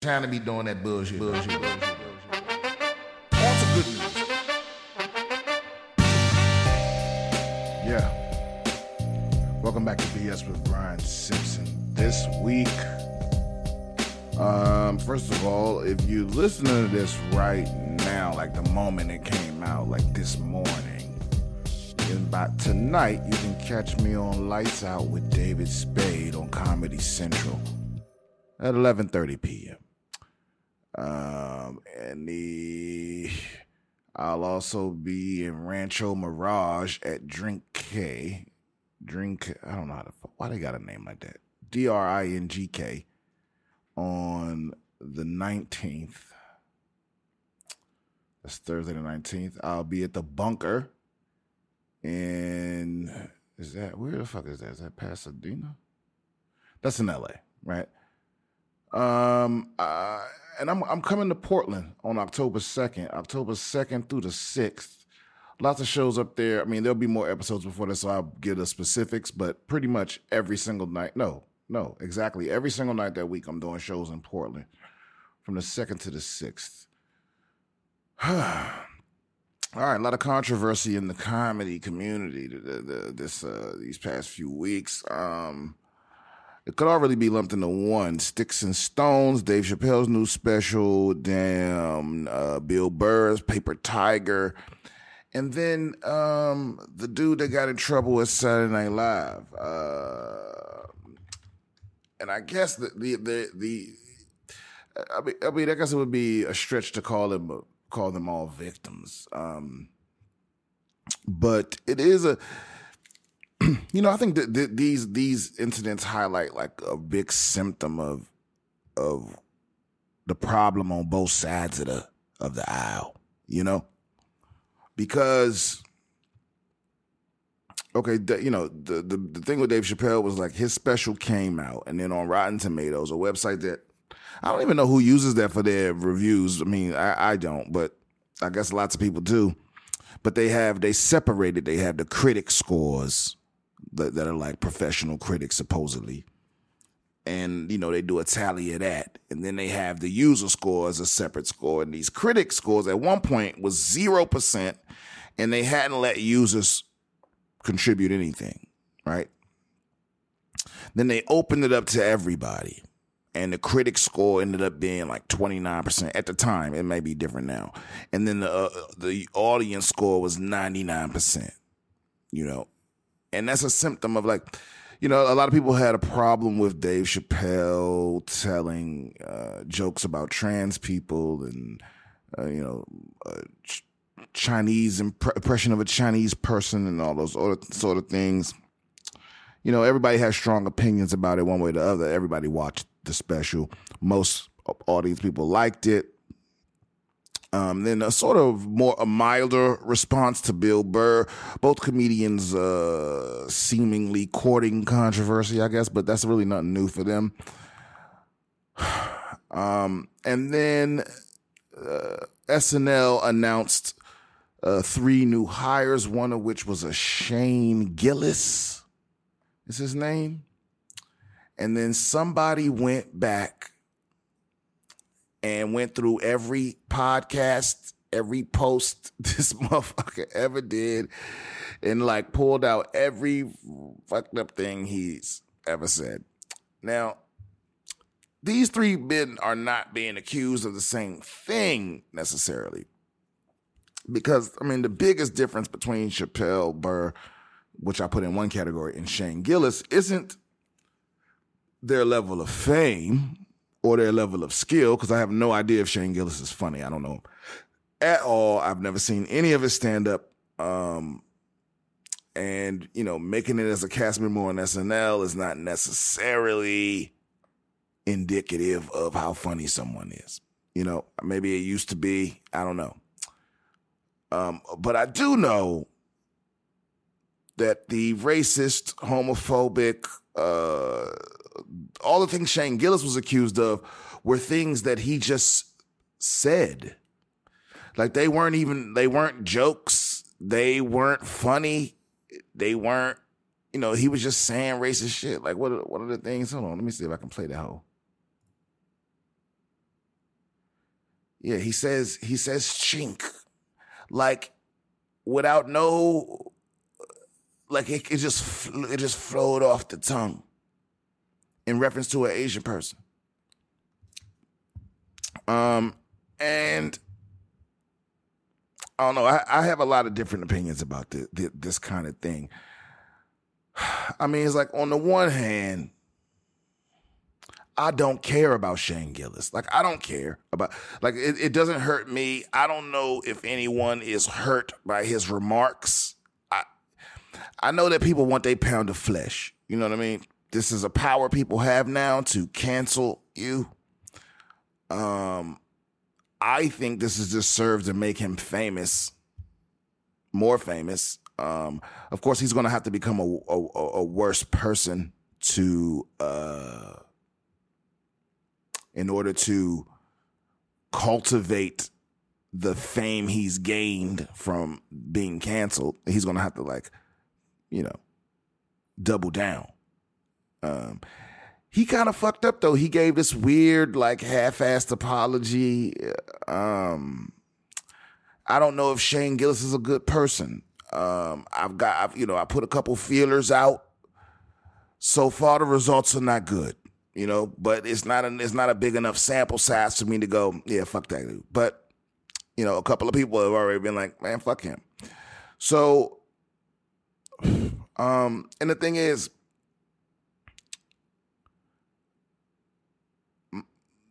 Trying to be doing that bullshit, bullshit, bullshit, bullshit. On to good news. Yeah. Welcome back to BS with Brian Simpson. This week, um, first of all, if you listen to this right now, like the moment it came out, like this morning, then by tonight you can catch me on Lights Out with David Spade on Comedy Central at 11:30 p.m. Um, and the I'll also be in Rancho Mirage at Drink K. Drink, I don't know how to, why they got a name like that. D R I N G K on the 19th. That's Thursday the 19th. I'll be at the bunker in, is that, where the fuck is that? Is that Pasadena? That's in LA, right? Um, uh, and I'm I'm coming to Portland on October second, October second through the sixth. Lots of shows up there. I mean, there'll be more episodes before this, so I'll give the specifics. But pretty much every single night, no, no, exactly every single night that week, I'm doing shows in Portland from the second to the sixth. All right, a lot of controversy in the comedy community the, the, this uh, these past few weeks. Um, it could already be lumped into one. Sticks and Stones, Dave Chappelle's new special, damn, uh, Bill Burr's Paper Tiger, and then um, the dude that got in trouble with Saturday Night Live. Uh, and I guess the the the, the I mean, I mean, I guess it would be a stretch to call them call them all victims. Um, but it is a you know, I think that th- these these incidents highlight like a big symptom of of the problem on both sides of the of the aisle. You know, because okay, the, you know, the, the the thing with Dave Chappelle was like his special came out, and then on Rotten Tomatoes, a website that I don't even know who uses that for their reviews. I mean, I, I don't, but I guess lots of people do. But they have they separated. They have the critic scores that, that are like professional critics supposedly. And, you know, they do a tally of that. And then they have the user score as a separate score. And these critic scores at one point was 0%, and they hadn't let users contribute anything, right? Then they opened it up to everybody. And the critic score ended up being like 29% at the time. It may be different now. And then the, uh, the audience score was 99%, you know and that's a symptom of like you know, a lot of people had a problem with Dave Chappelle telling uh, jokes about trans people and, uh, you know, uh, ch- Chinese imp- impression of a Chinese person and all those other sort of things. You know, everybody has strong opinions about it one way or the other. Everybody watched the special. Most audience people liked it. Um, then a sort of more a milder response to Bill Burr. Both comedians uh, seemingly courting controversy, I guess, but that's really nothing new for them. Um, and then uh, SNL announced uh, three new hires, one of which was a Shane Gillis, is his name. And then somebody went back and went through every podcast, every post this motherfucker ever did, and like pulled out every fucked up thing he's ever said. Now, these three men are not being accused of the same thing necessarily. Because, I mean, the biggest difference between Chappelle, Burr, which I put in one category, and Shane Gillis isn't their level of fame or their level of skill, because I have no idea if Shane Gillis is funny. I don't know at all. I've never seen any of his stand up. Um, and, you know, making it as a cast member on SNL is not necessarily indicative of how funny someone is. You know, maybe it used to be. I don't know. Um, but I do know that the racist, homophobic, uh, all the things Shane Gillis was accused of were things that he just said. Like they weren't even they weren't jokes. They weren't funny. They weren't, you know, he was just saying racist shit. Like what are, what are the things? Hold on, let me see if I can play that whole. Yeah, he says he says chink, like without no, like it, it just it just flowed off the tongue in reference to an Asian person. Um, and I don't know. I, I have a lot of different opinions about this, this kind of thing. I mean, it's like on the one hand, I don't care about Shane Gillis. Like, I don't care about, like, it, it, doesn't hurt me. I don't know if anyone is hurt by his remarks. I, I know that people want their pound of flesh. You know what I mean? This is a power people have now to cancel you. Um, I think this is just served to make him famous, more famous. Um, of course, he's going to have to become a, a, a worse person to, uh, in order to cultivate the fame he's gained from being canceled. He's going to have to like, you know, double down. Um, he kind of fucked up though. He gave this weird, like half-assed apology. Um, I don't know if Shane Gillis is a good person. Um, I've got, I've, you know, I put a couple feelers out. So far, the results are not good, you know. But it's not, an, it's not a big enough sample size for me to go, yeah, fuck that dude. But you know, a couple of people have already been like, man, fuck him. So, um, and the thing is,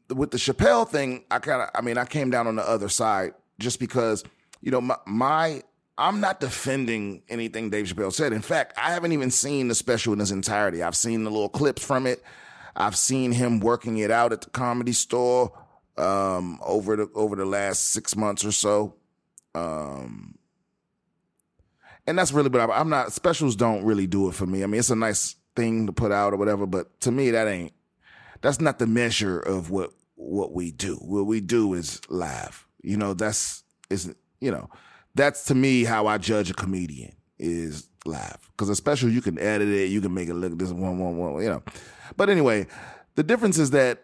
with the Chappelle thing, I kind of, I mean, I came down on the other side just because, you know, my, my, I'm not defending anything Dave Chappelle said. In fact, I haven't even seen the special in its entirety. I've seen the little clips from it. I've seen him working it out at the comedy store um, over the over the last six months or so. Um, and that's really, but I'm not specials. Don't really do it for me. I mean, it's a nice thing to put out or whatever, but to me, that ain't that's not the measure of what what we do. What we do is laugh. You know, that's is you know, that's to me how I judge a comedian is laugh. Because especially you can edit it, you can make it look this one one one. You know, but anyway, the difference is that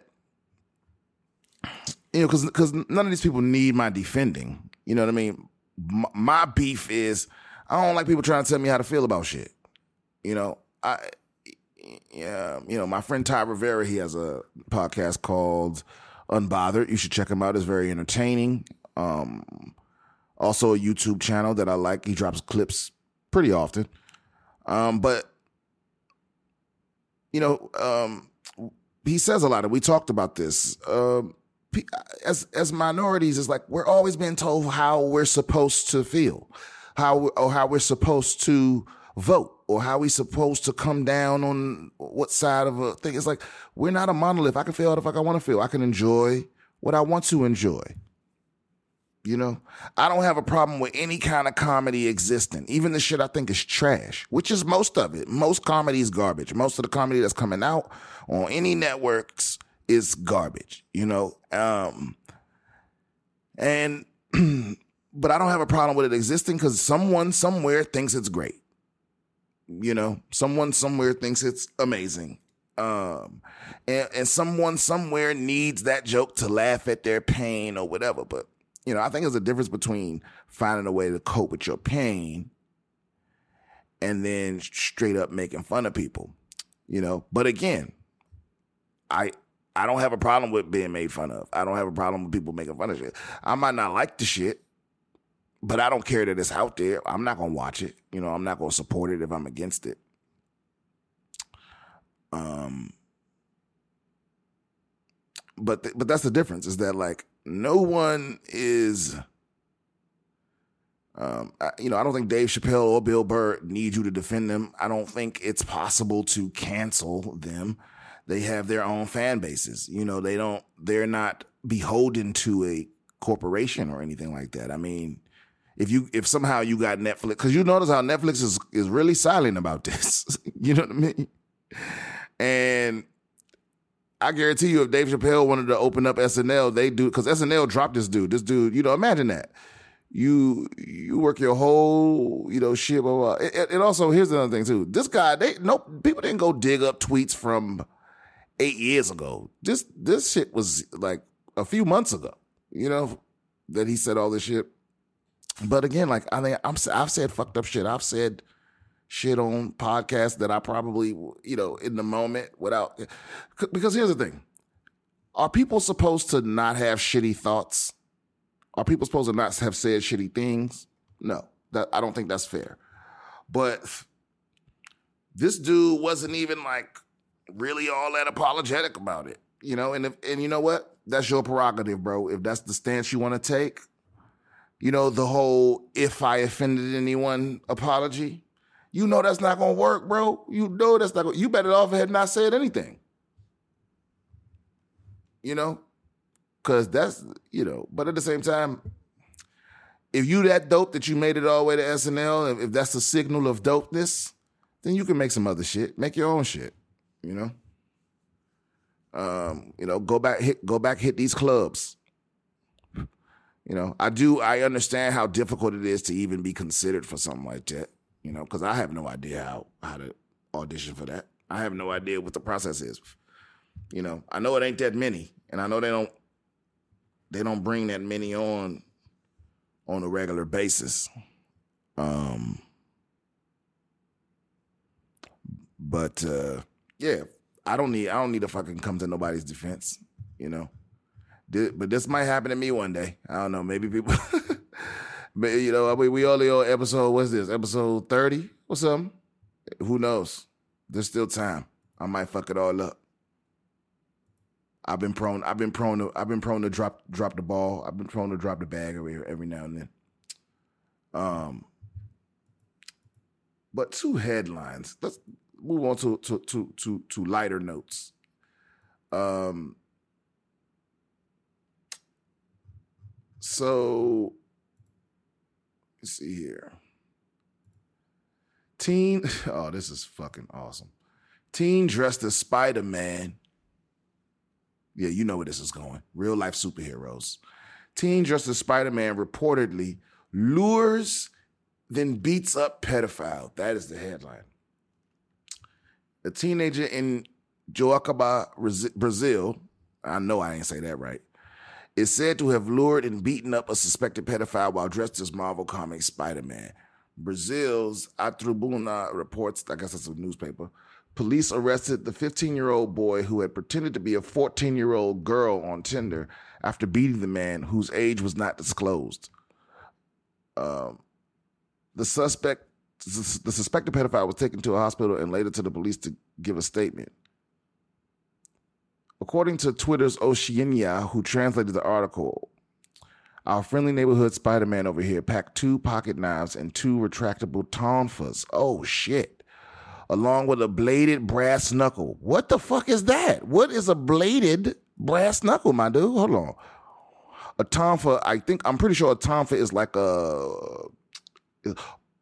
you know because because none of these people need my defending. You know what I mean? My, my beef is I don't like people trying to tell me how to feel about shit. You know, I yeah, you know, my friend Ty Rivera, he has a podcast called Unbothered. You should check him out. It's very entertaining. Um, also a YouTube channel that I like. He drops clips pretty often. Um, but you know, um, he says a lot, and we talked about this. Um, as as minorities, it's like we're always being told how we're supposed to feel, how or how we're supposed to vote or how we supposed to come down on what side of a thing. It's like we're not a monolith. I can feel the fuck I want to feel. I can enjoy what I want to enjoy. You know, I don't have a problem with any kind of comedy existing, even the shit I think is trash, which is most of it. Most comedy is garbage. Most of the comedy that's coming out on any networks is garbage, you know? Um, and, but I don't have a problem with it existing because someone somewhere thinks it's great you know someone somewhere thinks it's amazing. Um and, and someone somewhere needs that joke to laugh at their pain or whatever. But you know i think there's a difference between finding a way to cope with your pain and then straight up making fun of people you know? But again i i don't have a problem with being made fun of. I don't have a problem with people making fun of shit. I might not like the shit but I don't care that it's out there. I'm not gonna watch it. You know, I'm not gonna support it if I'm against it. Um, but th- but that's the difference is that like no one is. Um, I, you know, I don't think Dave Chappelle or Bill Burr need you to defend them. I don't think it's possible to cancel them. They have their own fan bases. You know, they don't. They're not beholden to a corporation or anything like that. I mean, if you if somehow you got Netflix because you notice how Netflix is is really silent about this. you know what I mean? And I guarantee you, if Dave Chappelle wanted to open up SNL, they do because SNL dropped this dude. This dude, you know, imagine that. You you work your whole you know shit. Blah, blah. And also, here's another thing too. This guy, they nope. people didn't go dig up tweets from eight years ago. This this shit was like a few months ago. you know, that he said all this shit. But again, like I think I'm, I've said fucked up shit. I've said shit on podcasts that I probably, you know, in the moment without, because here's the thing. Are people supposed to not have shitty thoughts? Are people supposed to not have said shitty things? No, that I don't think that's fair. But this dude wasn't even like really all that apologetic about it, you know. And if and you know what, that's your prerogative, bro. If that's the stance you want to take, you know, the whole "if I offended anyone" apology, you know that's not gonna work, bro. You know that's not. Gonna, you better off had not said anything. You know, because that's you know. But at the same time, if you that dope that you made it all the way to SNL, if, if that's a signal of dopeness, then you can make some other shit. Make your own shit. You know. Um, you know, go back, hit, go back, hit these clubs. You know, I do. I understand how difficult it is to even be considered for something like that you know, because I have no idea how how to audition for that. I have no idea what the process is. You know, I know it ain't that many, and I know they don't they don't bring that many on on a regular basis. Um, but uh, yeah, I don't need I don't need to fucking come to nobody's defense. You know, but this might happen to me one day. I don't know. Maybe people. But you know, I mean, we only on episode. What's this? Episode thirty or something? Who knows? There's still time. I might fuck it all up. I've been prone. I've been prone to. I've been prone to drop drop the ball. I've been prone to drop the bag every every now and then. Um, but two headlines. Let's move on to to to to, to lighter notes. Um. So Let's see here. Teen, oh, this is fucking awesome. Teen dressed as Spider Man. Yeah, you know where this is going. Real life superheroes. Teen dressed as Spider Man reportedly lures, then beats up pedophile. That is the headline. A teenager in Joacaba, Brazil, I know I ain't say that right, is said to have lured and beaten up a suspected pedophile while dressed as Marvel Comics Spider Man. Brazil's A Tribuna reports, I guess that's a newspaper. Police arrested the 15 year old boy who had pretended to be a 14 year old girl on Tinder after beating the man whose age was not disclosed. Um, the suspect, the suspected pedophile was taken to a hospital and later to the police to give a statement. According to Twitter's Oceania, who translated the article, our friendly neighborhood Spider Man over here packed two pocket knives and two retractable tonfas. Oh shit. Along with a bladed brass knuckle. What the fuck is that? What is a bladed brass knuckle, my dude? Hold on. A tonfa, I think, I'm pretty sure a tonfa is like a,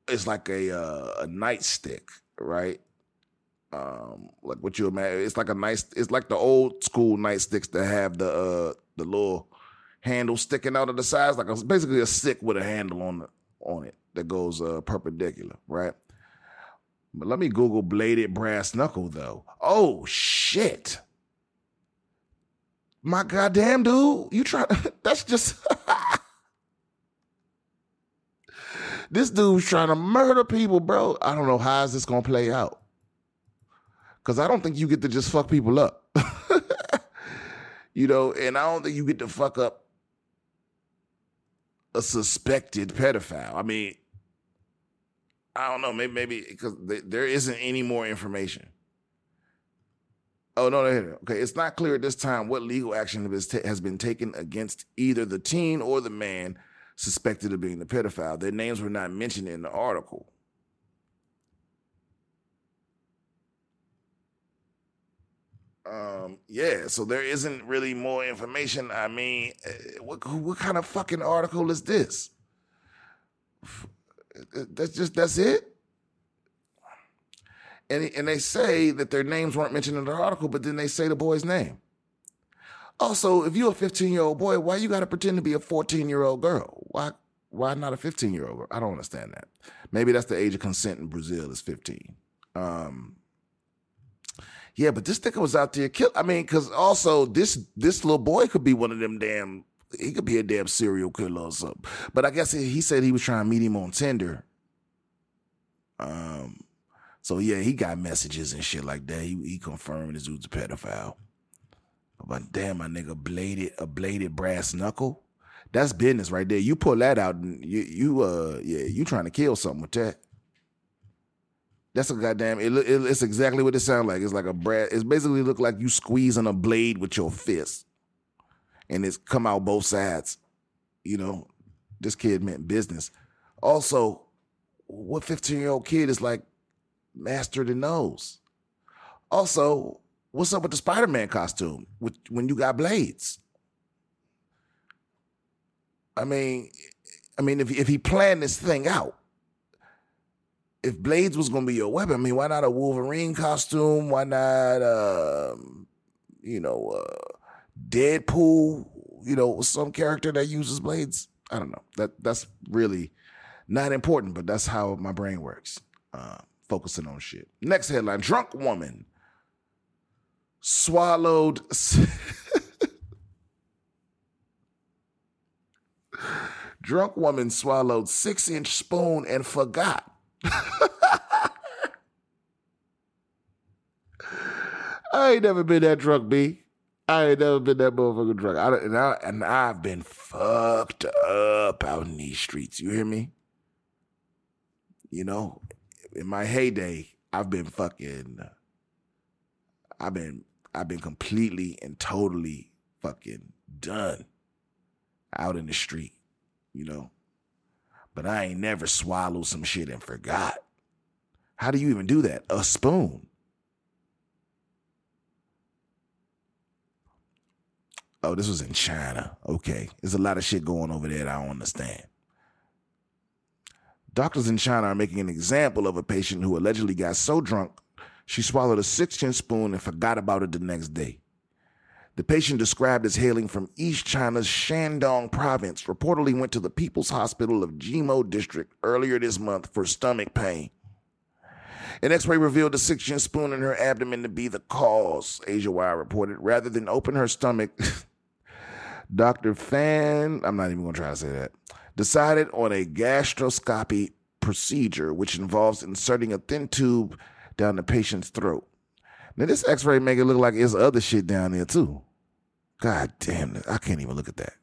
it's like a, uh, a nightstick, right? Um like what you imagine it's like a nice it's like the old school nightsticks that have the uh the little handle sticking out of the sides like a, basically a stick with a handle on the, on it that goes uh perpendicular right? But let me google bladed brass knuckle though. Oh shit. My goddamn dude you try that's just this dude's trying to murder people bro. I don't know how is this gonna play out Cause I don't think you get to just fuck people up. you know, and I don't think you get to fuck up a suspected pedophile. I mean, I don't know, maybe maybe because there isn't any more information. Oh no, no, okay. It's not clear at this time what legal action has been taken against either the teen or the man suspected of being the pedophile. Their names were not mentioned in the article. Um, yeah, so there isn't really more information. I mean, eh, what what kind of fucking article is this? That's just that's it. And and they say that their names weren't mentioned in the article, but then they say the boy's name. Also, if you're a 15 year old boy, why you got to pretend to be a 14 year old girl? Why why not a 15 year old? I don't understand that. Maybe that's the age of consent in Brazil is 15. Um, yeah, but this nigga was out there kill. I mean, because also this this little boy could be one of them damn he could be a damn serial killer or something. But I guess he, he said he was trying to meet him on Tinder. Um, so yeah, he got messages and shit like that. He, he confirmed this dude's a pedophile. But damn, my nigga, bladed a bladed brass knuckle. That's business right there. You pull that out, and you you uh yeah, you trying to kill something with that. That's a goddamn. It, it, it's exactly what it sounds like. It's like a brass. It's basically look like you squeezing a blade with your fist, and it's come out both sides. You know, this kid meant business. Also, what fifteen year old kid is like master the nose? Also, what's up with the Spider Man costume with when you got blades? I mean, I mean, if if he planned this thing out, if blades was gonna be your weapon, I mean, why not a Wolverine costume? Why not, um, you know, uh, Deadpool? You know, some character that uses blades. I don't know. That that's really not important, but that's how my brain works. Uh, focusing on shit. Next headline: Drunk woman swallowed. Drunk woman swallowed six inch spoon and forgot. I ain't never been that drunk, B. I ain't never been that motherfucker drunk. I, and, I, and I've been fucked up out in these streets. You hear me? You know, in my heyday, I've been fucking. I've been I've been completely and totally fucking done out in the street, you know. But I ain't never swallowed some shit and forgot. How do you even do that? A spoon. Oh, this was in China. Okay. There's a lot of shit going over there that I don't understand. Doctors in China are making an example of a patient who allegedly got so drunk she swallowed a six inch spoon and forgot about it the next day. The patient, described as hailing from East China's Shandong province, reportedly went to the People's Hospital of Jimo District earlier this month for stomach pain. An x ray revealed a six inch spoon in her abdomen to be the cause, Asia Wire reported. Rather than open her stomach, Dr. Fan, I'm not even going to try to say that, decided on a gastroscopy procedure, which involves inserting a thin tube down the patient's throat. Now this X-ray make it look like it's other shit down there too. God damn it, I can't even look at that.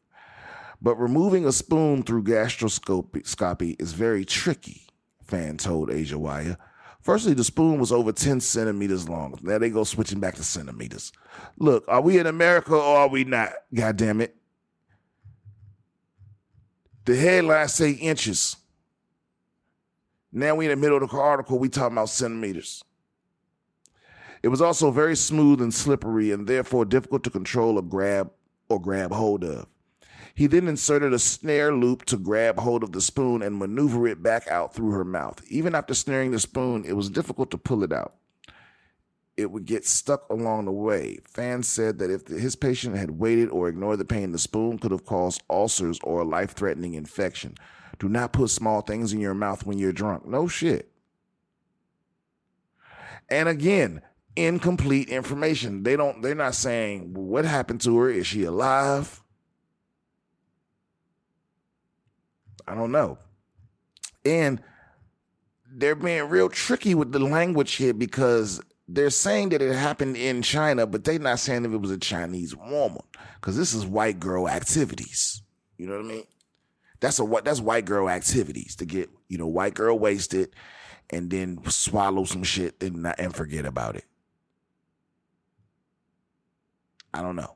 But removing a spoon through gastroscopy is very tricky, Fan told Asia Wire. Firstly, the spoon was over 10 centimeters long. Now they go switching back to centimeters. Look, are we in America or are we not? God damn it. The headlines say inches. Now we in the middle of the article, we talking about centimeters. It was also very smooth and slippery and therefore difficult to control or grab or grab hold of. He then inserted a snare loop to grab hold of the spoon and maneuver it back out through her mouth. Even after snaring the spoon, it was difficult to pull it out. It would get stuck along the way. Fan said that if his patient had waited or ignored the pain, the spoon could have caused ulcers or a life threatening infection. Do not put small things in your mouth when you're drunk. No shit. And again, incomplete information. They don't they're not saying what happened to her. Is she alive? I don't know. And they're being real tricky with the language here because they're saying that it happened in China, but they're not saying if it was a Chinese woman because this is white girl activities. You know what I mean? That's a what that's white girl activities to get you know white girl wasted and then swallow some shit and not, and forget about it. I don't know.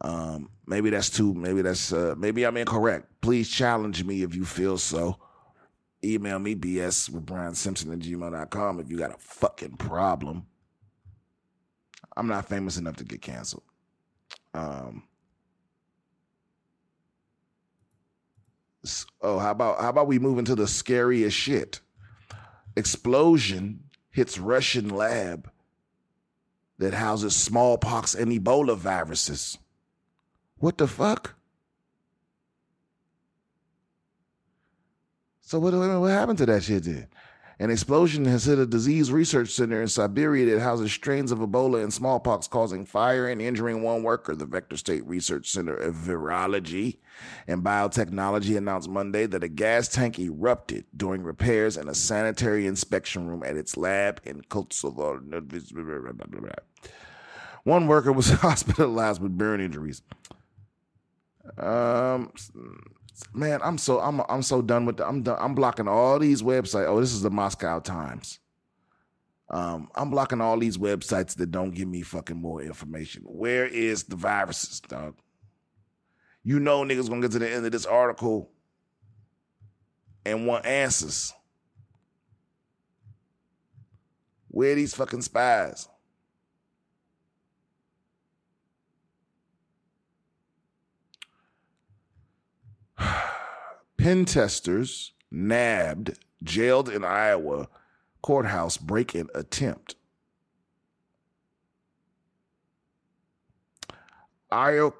Um, maybe that's too. Maybe that's. Uh, maybe I'm incorrect. Please challenge me if you feel so. Email me bs with Brian Simpson at gmail.com if you got a fucking problem. I'm not famous enough to get canceled. Um, oh, how about how about we move into the scariest shit? Explosion hits Russian lab that houses smallpox and Ebola viruses. What the fuck? So what, what happened to that shit then? An explosion has hit a disease research center in Siberia that houses strains of Ebola and smallpox, causing fire and injuring one worker. The Vector State Research Center of Virology and Biotechnology announced Monday that a gas tank erupted during repairs in a sanitary inspection room at its lab in Kosovo. One worker was hospitalized with burn injuries. Um, man, I'm so I'm I'm so done with the, I'm done. I'm blocking all these websites. Oh, this is the Moscow Times. Um, I'm blocking all these websites that don't give me fucking more information. Where is the viruses, dog? You know niggas gonna get to the end of this article and want answers. Where these fucking spies? Pen testers nabbed, jailed in Iowa courthouse break in attempt. Iowa,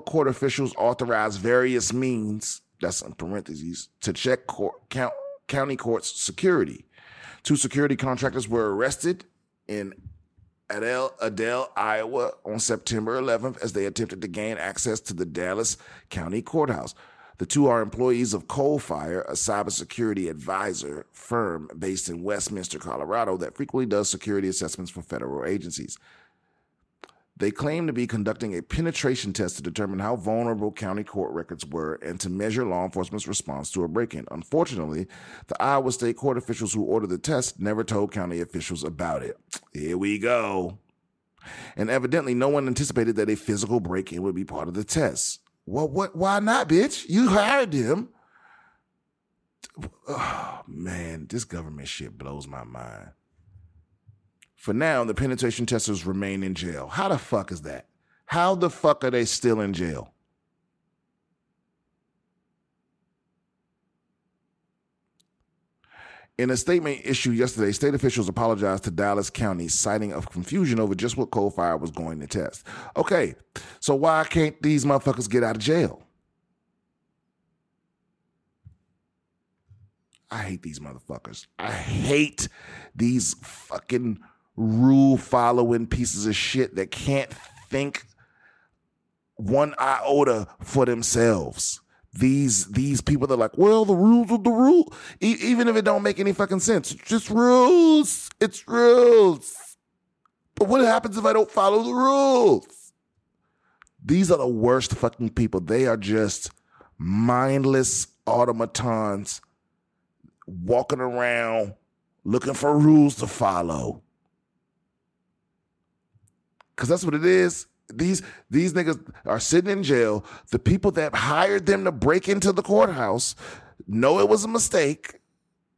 court officials authorized various means, that's in parentheses, to check court, count, county court's security. Two security contractors were arrested in Adel, Adel, Iowa on September 11th as they attempted to gain access to the Dallas County Courthouse. The two are employees of Coalfire, a cybersecurity advisor firm based in Westminster, Colorado, that frequently does security assessments for federal agencies. They claim to be conducting a penetration test to determine how vulnerable county court records were and to measure law enforcement's response to a break in. Unfortunately, the Iowa State court officials who ordered the test never told county officials about it. Here we go. And evidently, no one anticipated that a physical break in would be part of the test. Well, what? Why not, bitch? You hired them. Oh, man, this government shit blows my mind. For now, the penetration testers remain in jail. How the fuck is that? How the fuck are they still in jail? In a statement issued yesterday, state officials apologized to Dallas County, citing of confusion over just what Coalfire was going to test. Okay, so why can't these motherfuckers get out of jail? I hate these motherfuckers. I hate these fucking rule following pieces of shit that can't think one iota for themselves these these people that are like, well, the rules are the rule, e- even if it don't make any fucking sense. It's just rules. It's rules. But what happens if I don't follow the rules? These are the worst fucking people. They are just mindless automatons walking around looking for rules to follow. Cause that's what it is these these niggas are sitting in jail. The people that hired them to break into the courthouse know it was a mistake,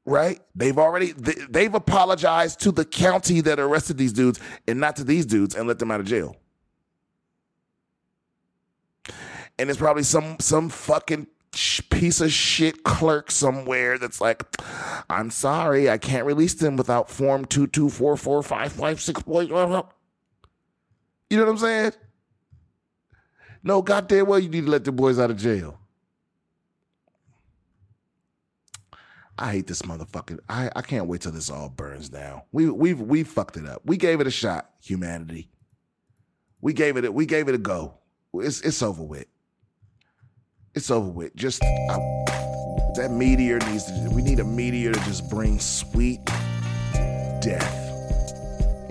right? They've already they, have apologized to the county that arrested these dudes and not to these dudes and let them out of jail. And it's probably some some fucking piece of shit clerk somewhere that's like, I'm sorry, I can't release them without form two two four four five five six point. You know what I'm saying? No, goddamn well, you need to let the boys out of jail. I hate this motherfucker. I, I can't wait till this all burns down. We we've we fucked it up. We gave it a shot, humanity. We gave it a, we gave it a go. It's it's over with. It's over with. Just I, that meteor needs to. We need a meteor to just bring sweet death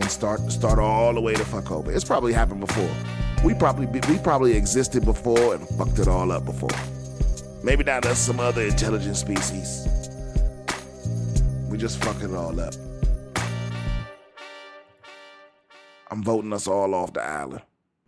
and start start all the way to fuck over. It's probably happened before. We probably we probably existed before and fucked it all up before. Maybe not us, some other intelligent species. We just fucking it all up. I'm voting us all off the island.